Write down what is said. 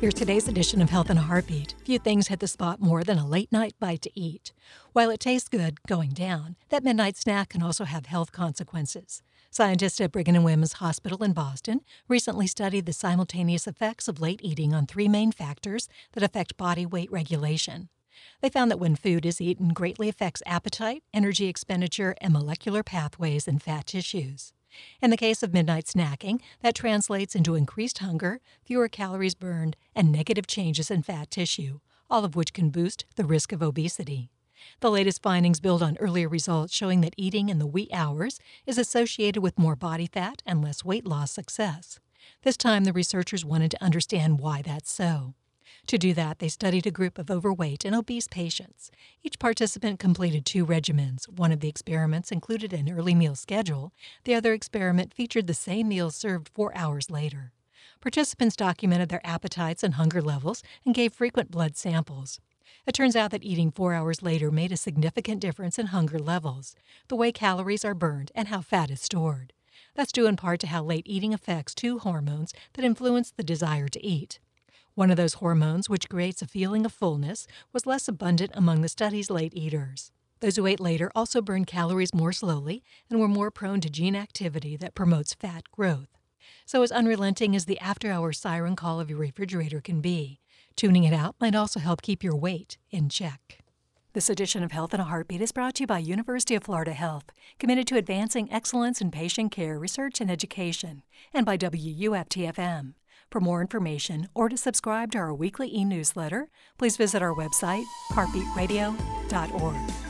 Here's today's edition of Health in a Heartbeat. Few things hit the spot more than a late night bite to eat. While it tastes good going down, that midnight snack can also have health consequences. Scientists at Brigham and Women's Hospital in Boston recently studied the simultaneous effects of late eating on three main factors that affect body weight regulation. They found that when food is eaten greatly affects appetite, energy expenditure, and molecular pathways in fat tissues. In the case of midnight snacking, that translates into increased hunger, fewer calories burned, and negative changes in fat tissue, all of which can boost the risk of obesity. The latest findings build on earlier results showing that eating in the wee hours is associated with more body fat and less weight loss success. This time, the researchers wanted to understand why that's so. To do that, they studied a group of overweight and obese patients. Each participant completed two regimens. One of the experiments included an early meal schedule, the other experiment featured the same meals served four hours later. Participants documented their appetites and hunger levels and gave frequent blood samples. It turns out that eating four hours later made a significant difference in hunger levels, the way calories are burned, and how fat is stored. That's due in part to how late eating affects two hormones that influence the desire to eat. One of those hormones, which creates a feeling of fullness, was less abundant among the study's late eaters. Those who ate later also burned calories more slowly and were more prone to gene activity that promotes fat growth. So, as unrelenting as the after hour siren call of your refrigerator can be, tuning it out might also help keep your weight in check. This edition of Health in a Heartbeat is brought to you by University of Florida Health, committed to advancing excellence in patient care, research, and education, and by WUFTFM. For more information or to subscribe to our weekly e newsletter, please visit our website, heartbeatradio.org.